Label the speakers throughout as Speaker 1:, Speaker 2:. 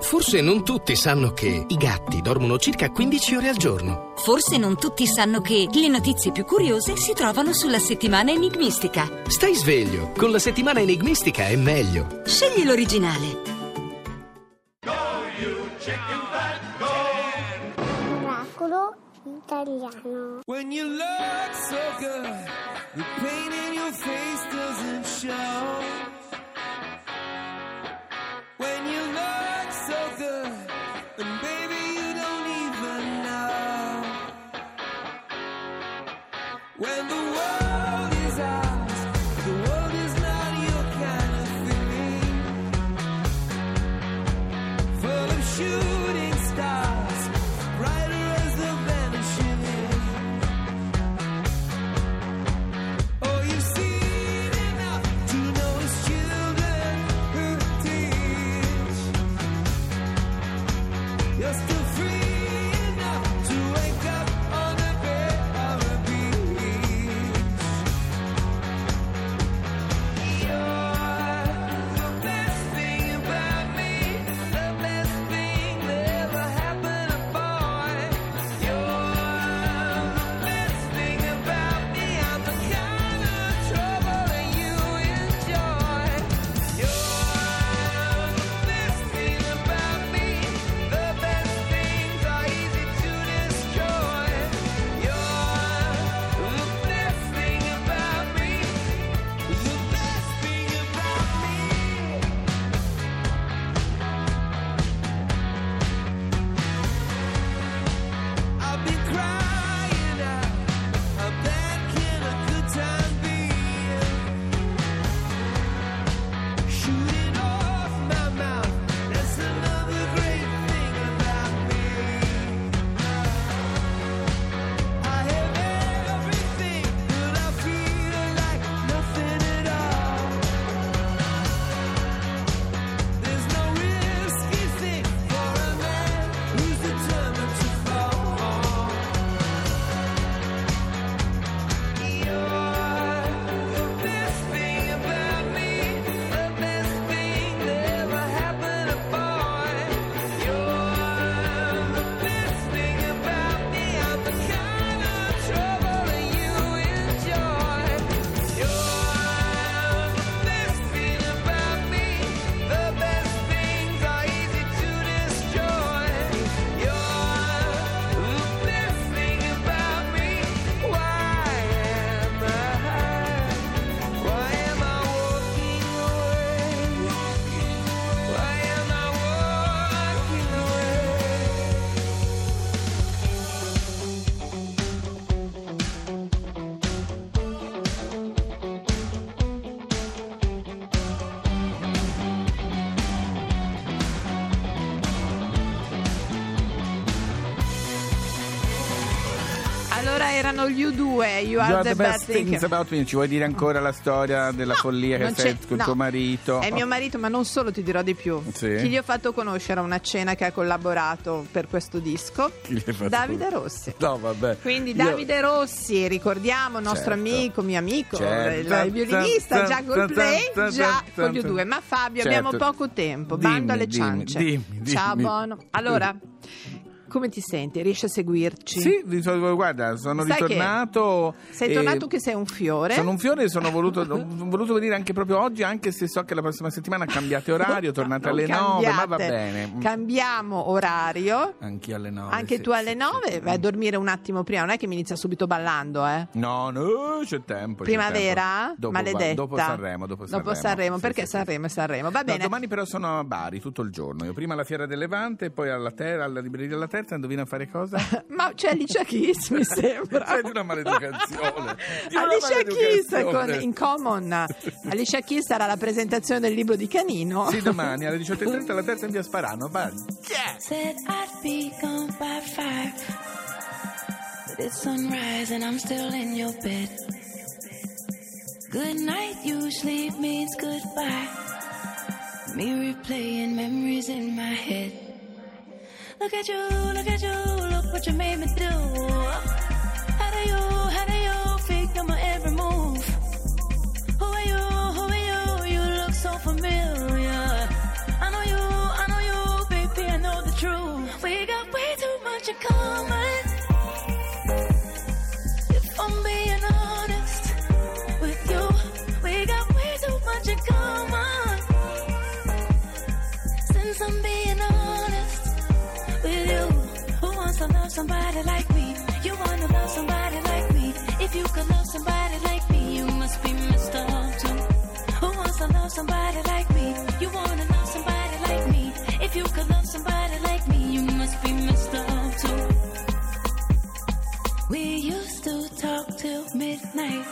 Speaker 1: Forse non tutti sanno che i gatti dormono circa 15 ore al giorno.
Speaker 2: Forse non tutti sanno che le notizie più curiose si trovano sulla settimana enigmistica.
Speaker 1: Stai sveglio, con la settimana enigmistica è meglio.
Speaker 2: Scegli l'originale.
Speaker 3: Oracolo italiano.
Speaker 4: When you look so good, the pain in your face doesn't show.
Speaker 5: Erano gli U2, You Are,
Speaker 6: You
Speaker 5: the,
Speaker 6: the best
Speaker 5: Thing.
Speaker 6: things about me. Ci vuoi dire ancora la storia della
Speaker 5: No,
Speaker 6: follia che sei con
Speaker 5: no.
Speaker 6: tuo marito?
Speaker 5: È mio marito, ma non solo, ti dirò di più.
Speaker 6: Sì?
Speaker 5: Chi gli ho fatto conoscere a una cena che ha collaborato per questo disco? Davide? Rossi.
Speaker 6: No, vabbè.
Speaker 5: Quindi
Speaker 6: Io-
Speaker 5: Davide Rossi, ricordiamo, nostro
Speaker 6: Certo.
Speaker 5: amico, mio amico,
Speaker 6: Certo.
Speaker 5: il violinista, già col play, già con gli U2. Ma Fabio, abbiamo
Speaker 6: Certo.
Speaker 5: poco tempo,
Speaker 6: Dimmi,
Speaker 5: bando alle
Speaker 6: dimmi,
Speaker 5: ciance.
Speaker 6: dimmi, dimmi.
Speaker 5: Ciao Bono. Allora, come ti senti? Riesci a seguirci?
Speaker 6: Sì, di solito, guarda, sono
Speaker 5: Sai
Speaker 6: ritornato.
Speaker 5: Sei tornato che sei un fiore.
Speaker 6: Sono un fiore e sono voluto, voluto venire anche proprio oggi, anche se so che la prossima settimana cambiate orario, tornate alle 9, ma va
Speaker 5: cambiate.
Speaker 6: bene.
Speaker 5: Cambiamo orario.
Speaker 6: Anche alle 9.
Speaker 5: Anche
Speaker 6: sì,
Speaker 5: tu alle
Speaker 6: sì,
Speaker 5: 9
Speaker 6: sì.
Speaker 5: vai a dormire un attimo prima, non è che mi inizia subito ballando, eh?
Speaker 6: No, no, c'è tempo. c'è
Speaker 5: Primavera?
Speaker 6: tempo. Dopo,
Speaker 5: Maledetta.
Speaker 6: Dopo Sanremo. Dopo Sanremo,
Speaker 5: Sanremo,
Speaker 6: Sì,
Speaker 5: perché. Sanremo e Sanremo. Va
Speaker 6: No,
Speaker 5: bene.
Speaker 6: domani però sono a Bari tutto il giorno. Io prima alla Fiera del Levante, poi alla, ter- alla libreria della Terza, indovina a fare cosa?
Speaker 5: Ma c'è Alicia Keys, mi sembra.
Speaker 6: Sei di una maleducazione. Di una
Speaker 5: Alicia Keys con, in common. Alicia Keys sarà la presentazione del libro di Canino.
Speaker 6: Sì, domani alle 18.30 alla Terza in via Sparano. Vai.
Speaker 7: Said I'd be gone by five. But it's sunrise and I'm still in your bed. Good night usually means goodbye. Me replaying memories in my head. Look at you, look at you, look what you made me do. You love somebody like me, you must be messed up too. Who wants to love somebody like me? You wanna love somebody like me? If you love somebody like me, you must be messed up too. We used to talk till midnight.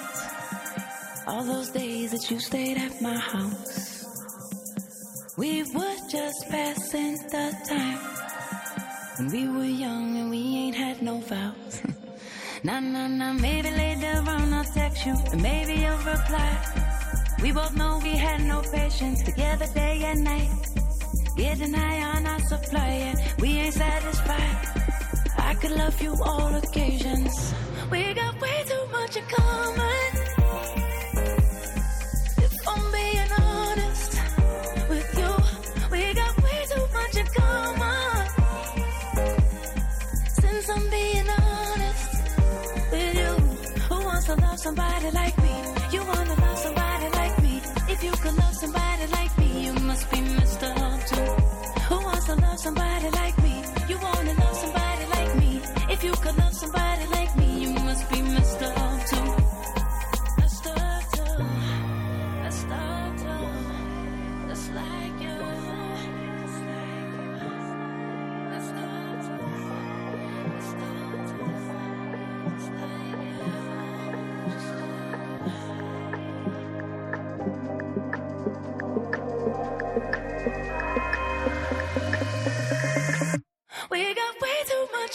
Speaker 7: All those days that you stayed at my house. We were just passing the time. When we were young and we ain't had no vows. Nah, nah, nah, maybe later on I'll text you, and maybe you'll reply. We both know we had no patience together day and night. Getting high on our supply, and we ain't satisfied. I could love you all occasions. We got way too much in common. Love somebody like me? You wanna love somebody like me? If you could love somebody like me, you must be messed up too. Who wants to love somebody like me?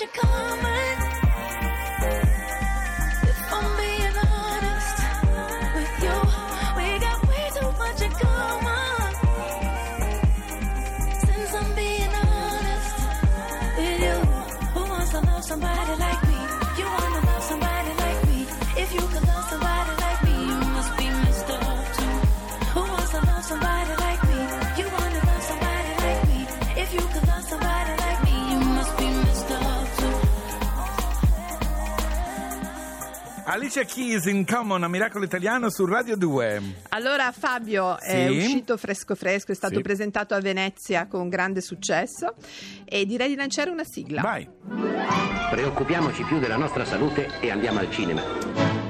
Speaker 7: you coming?
Speaker 6: Alicia Keys in Common a Miracolo Italiano su Radio 2.
Speaker 5: Allora Fabio è
Speaker 6: Sì.
Speaker 5: uscito fresco fresco, è stato
Speaker 6: Sì.
Speaker 5: presentato a Venezia con grande successo e direi di lanciare una sigla.
Speaker 6: Vai.
Speaker 8: Preoccupiamoci più della nostra salute e andiamo al cinema.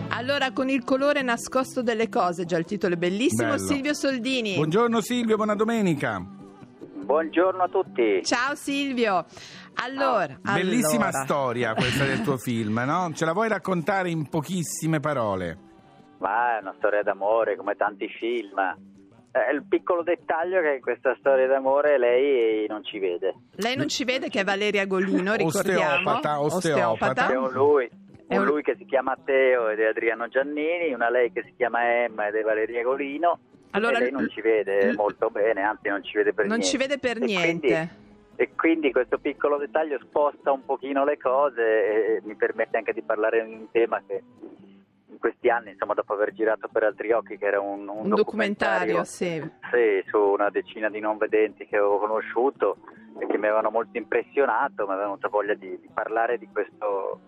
Speaker 5: Allora con il colore nascosto delle cose, già il titolo è bellissimo,
Speaker 6: Bello.
Speaker 5: Silvio Soldini.
Speaker 6: Buongiorno Silvio, buona domenica.
Speaker 9: Buongiorno a tutti.
Speaker 5: Ciao Silvio. Allora,
Speaker 6: Bellissima
Speaker 5: allora.
Speaker 6: storia questa del tuo film, no? Ce la vuoi raccontare in pochissime parole?
Speaker 9: Ma è una storia d'amore come tanti film. Eh, il piccolo dettaglio è che in questa storia d'amore lei non ci vede.
Speaker 5: Lei non ci vede che è Valeria Golino, ricordiamo.
Speaker 6: Osteopata, osteopata.
Speaker 9: Un lui,
Speaker 5: È
Speaker 9: un lui che si chiama Matteo ed è Adriano Giannini, una lei che si chiama Emma ed è Valeria Golino.
Speaker 5: Allora,
Speaker 9: e lei non ci vede
Speaker 5: l-
Speaker 9: molto bene, anzi non ci vede per
Speaker 5: Non
Speaker 9: niente.
Speaker 5: ci vede per
Speaker 9: E
Speaker 5: niente.
Speaker 9: quindi- e quindi questo piccolo dettaglio sposta un pochino le cose e mi permette anche di parlare di un tema che in questi anni, insomma, dopo aver girato per altri occhi, che era un, un
Speaker 5: Un documentario, sì.
Speaker 9: sì, su una decina di non vedenti che avevo conosciuto e che mi avevano molto impressionato, mi è venuta voglia di, di parlare di questo,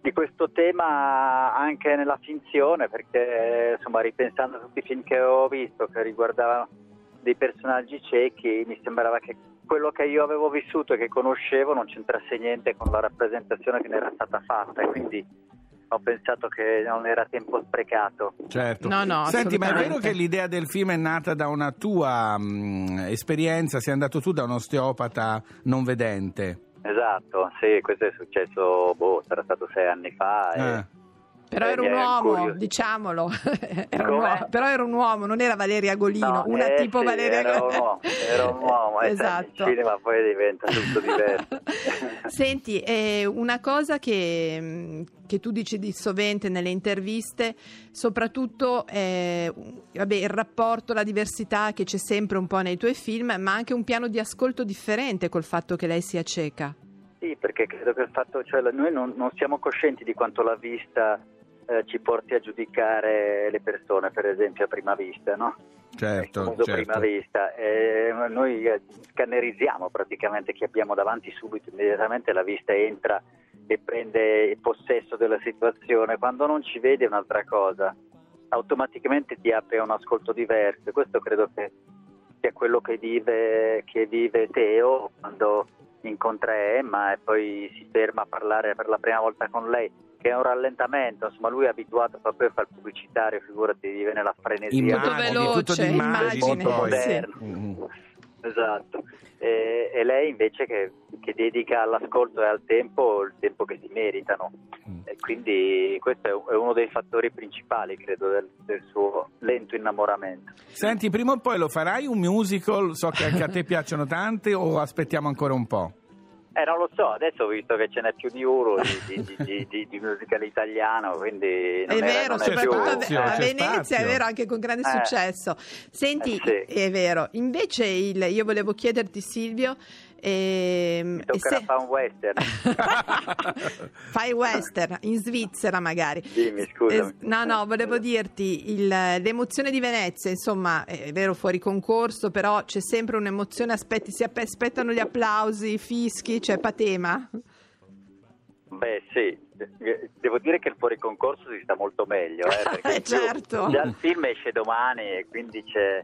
Speaker 9: di questo tema anche nella finzione, perché insomma ripensando a tutti i film che avevo visto che riguardavano dei personaggi ciechi, mi sembrava che quello che io avevo vissuto e che conoscevo non c'entrasse niente con la rappresentazione che ne era stata fatta e quindi ho pensato che non era tempo sprecato.
Speaker 6: Certo.
Speaker 5: No, no,
Speaker 6: Senti, ma è vero che l'idea del film è nata da una tua mh, esperienza? Sei andato tu da un osteopata non vedente?
Speaker 9: Esatto, sì, questo è successo, boh, sarà stato sei anni fa. e-
Speaker 6: Eh.
Speaker 5: Però
Speaker 9: Eh,
Speaker 5: era un uomo,
Speaker 9: curioso.
Speaker 5: diciamolo. Era un uomo, però era un uomo, non era Valeria Golino,
Speaker 9: No,
Speaker 5: una
Speaker 9: eh,
Speaker 5: tipo
Speaker 9: sì,
Speaker 5: Valeria
Speaker 9: era un uomo, era un uomo, e sai,
Speaker 5: esatto.
Speaker 9: il cinema poi diventa tutto diverso.
Speaker 5: Senti, eh, una cosa che, mh, che tu dici di sovente nelle interviste, soprattutto eh, vabbè, il rapporto, la diversità che c'è sempre un po' nei tuoi film, ma anche un piano di ascolto differente col fatto che lei sia cieca.
Speaker 9: Sì, perché credo che il fatto, cioè noi non, non siamo coscienti di quanto la vista eh, ci porti a giudicare le persone, per esempio, a prima vista, no?
Speaker 6: certo, certo.
Speaker 9: prima vista. Eh, noi eh, scannerizziamo praticamente chi abbiamo davanti subito, immediatamente la vista entra e prende possesso della situazione. Quando non ci vede è un'altra cosa, automaticamente ti apre un ascolto diverso. E Questo credo che sia quello che vive, che vive Teo quando incontra Emma e poi si ferma a parlare per la prima volta con lei che è un rallentamento, insomma lui è abituato proprio a fare il pubblicitario, figurati, vive nella frenesia
Speaker 6: Immagini,
Speaker 5: Molto
Speaker 6: tutto
Speaker 5: veloce,
Speaker 6: di immagini
Speaker 5: immagine,
Speaker 6: poi.
Speaker 9: moderno.
Speaker 6: Mm.
Speaker 9: Esatto. E, e lei invece che, che dedica all'ascolto e al tempo il tempo che si meritano.
Speaker 6: Mm.
Speaker 9: E quindi questo è, è uno dei fattori principali, credo, del, del suo lento innamoramento.
Speaker 6: Senti, prima o poi lo farai un musical? So che anche a te piacciono tante o aspettiamo ancora un po'?
Speaker 9: Eh, non lo so, adesso ho visto che ce n'è più di uno di, di, di, di, di- di musical italiano, quindi non
Speaker 5: È
Speaker 9: era-
Speaker 5: vero,
Speaker 6: c'è
Speaker 5: soprattutto a-
Speaker 6: spazio,
Speaker 5: a Venezia,
Speaker 6: spazio.
Speaker 5: è vero, anche con grande
Speaker 9: Eh.
Speaker 5: successo. Senti,
Speaker 9: Eh, sì.
Speaker 5: è vero, invece il- io volevo chiederti Silvio, ehm,
Speaker 9: Mi tocca
Speaker 5: se-
Speaker 9: fare un western.
Speaker 5: fai western in Svizzera magari.
Speaker 9: Dimmi, scusami.
Speaker 5: Eh, no, no, volevo dirti il- l'emozione di Venezia, insomma, è vero fuori concorso, però c'è sempre un'emozione, aspetti, si aspettano gli applausi, i fischi, c'è patema.
Speaker 9: Beh sì, devo dire che il fuori concorso si sta molto meglio, eh, perché
Speaker 5: Eh, certo.
Speaker 9: già il film esce domani e quindi c'è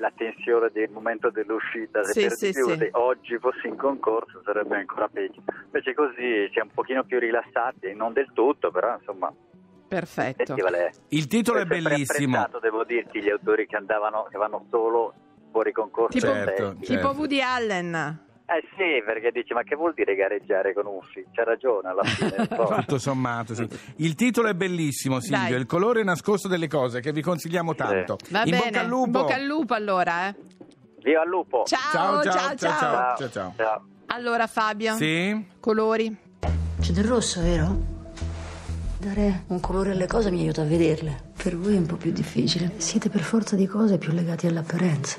Speaker 9: la tensione del momento dell'uscita, se
Speaker 5: Sì,
Speaker 9: per
Speaker 5: sì,
Speaker 9: più
Speaker 5: sì.
Speaker 9: se oggi fossi in concorso sarebbe ancora peggio, invece così siamo un pochino più rilassati, non del tutto però insomma il
Speaker 5: Perfetto.
Speaker 9: è
Speaker 6: Il titolo è bellissimo.
Speaker 9: devo dirti, gli autori che andavano, che vanno solo fuori concorso
Speaker 6: Certo,
Speaker 9: testi.
Speaker 5: Tipo
Speaker 6: certo.
Speaker 5: Woody Allen.
Speaker 9: Eh sì, perché dici ma che vuol dire gareggiare con un film? C'ha ragione alla fine.
Speaker 6: Tutto sommato, sì. Il titolo è bellissimo, Silvio.
Speaker 5: Dai.
Speaker 6: Il colore nascosto delle cose che vi consigliamo tanto.
Speaker 5: Va
Speaker 6: In
Speaker 5: bene.
Speaker 6: bocca al lupo.
Speaker 5: In bocca al lupo allora, eh.
Speaker 9: Viva il lupo!
Speaker 5: Ciao, ciao, ciao.
Speaker 6: ciao, ciao. ciao, ciao.
Speaker 9: Ciao.
Speaker 5: Allora Fabio,
Speaker 6: Sì?
Speaker 5: colori.
Speaker 10: C'è del rosso, vero? Dare un colore alle cose mi aiuta a vederle. Per voi è un po' più difficile. Siete per forza di cose più legati all'apparenza.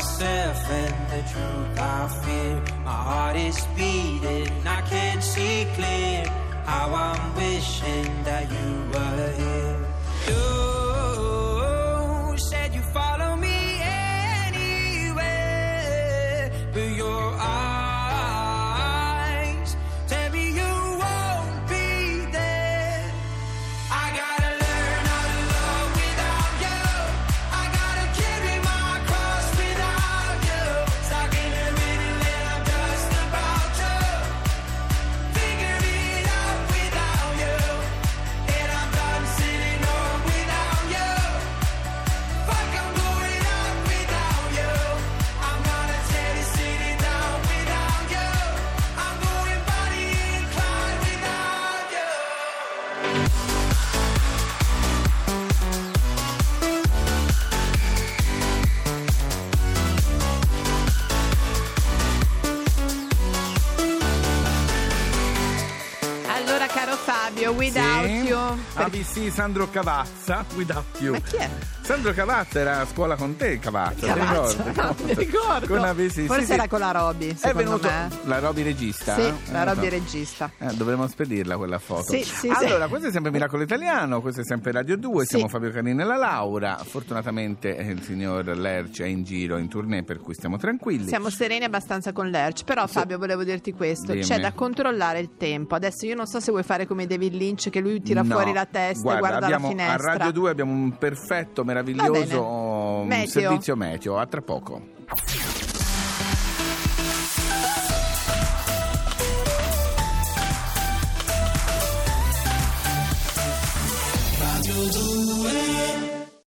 Speaker 4: myself and the truth I fear. My heart is beating, I can't see clear. How I'm wishing that you were here. You
Speaker 5: Fabio, without
Speaker 6: Sì?
Speaker 5: you.
Speaker 6: ABC Sandro Cavazza, Without You.
Speaker 5: Ma chi è?
Speaker 6: Sandro Cavazza era a scuola con te, Cavazza,
Speaker 5: Cavazza,
Speaker 6: ricordi?
Speaker 5: no, mi ricordo.
Speaker 6: Con una- sì,
Speaker 5: Forse
Speaker 6: sì.
Speaker 5: era con la Roby,
Speaker 6: È venuto
Speaker 5: me.
Speaker 6: la Roby regista?
Speaker 5: Sì,
Speaker 6: Eh,
Speaker 5: la Roby
Speaker 6: so.
Speaker 5: regista.
Speaker 6: Eh, dovremmo spedirla quella foto.
Speaker 5: Sì, sì,
Speaker 6: allora, questo è sempre Miracolo Italiano, questo è sempre Radio 2,
Speaker 5: Sì.
Speaker 6: siamo Fabio Canini e la Laura. Fortunatamente eh, il signor Lerch è in giro, in tournée, per cui stiamo tranquilli.
Speaker 5: Siamo sereni abbastanza con l'Erch, però Fabio volevo dirti questo,
Speaker 6: Dimmi.
Speaker 5: c'è da controllare il tempo. Adesso io non so se vuoi fare come David Lynch che lui tira
Speaker 6: No,
Speaker 5: fuori la testa
Speaker 6: guarda,
Speaker 5: e guarda
Speaker 6: abbiamo,
Speaker 5: la finestra.
Speaker 6: A Radio 2 abbiamo un perfetto,
Speaker 5: Va
Speaker 6: meraviglioso um, servizio meteo. A tra poco.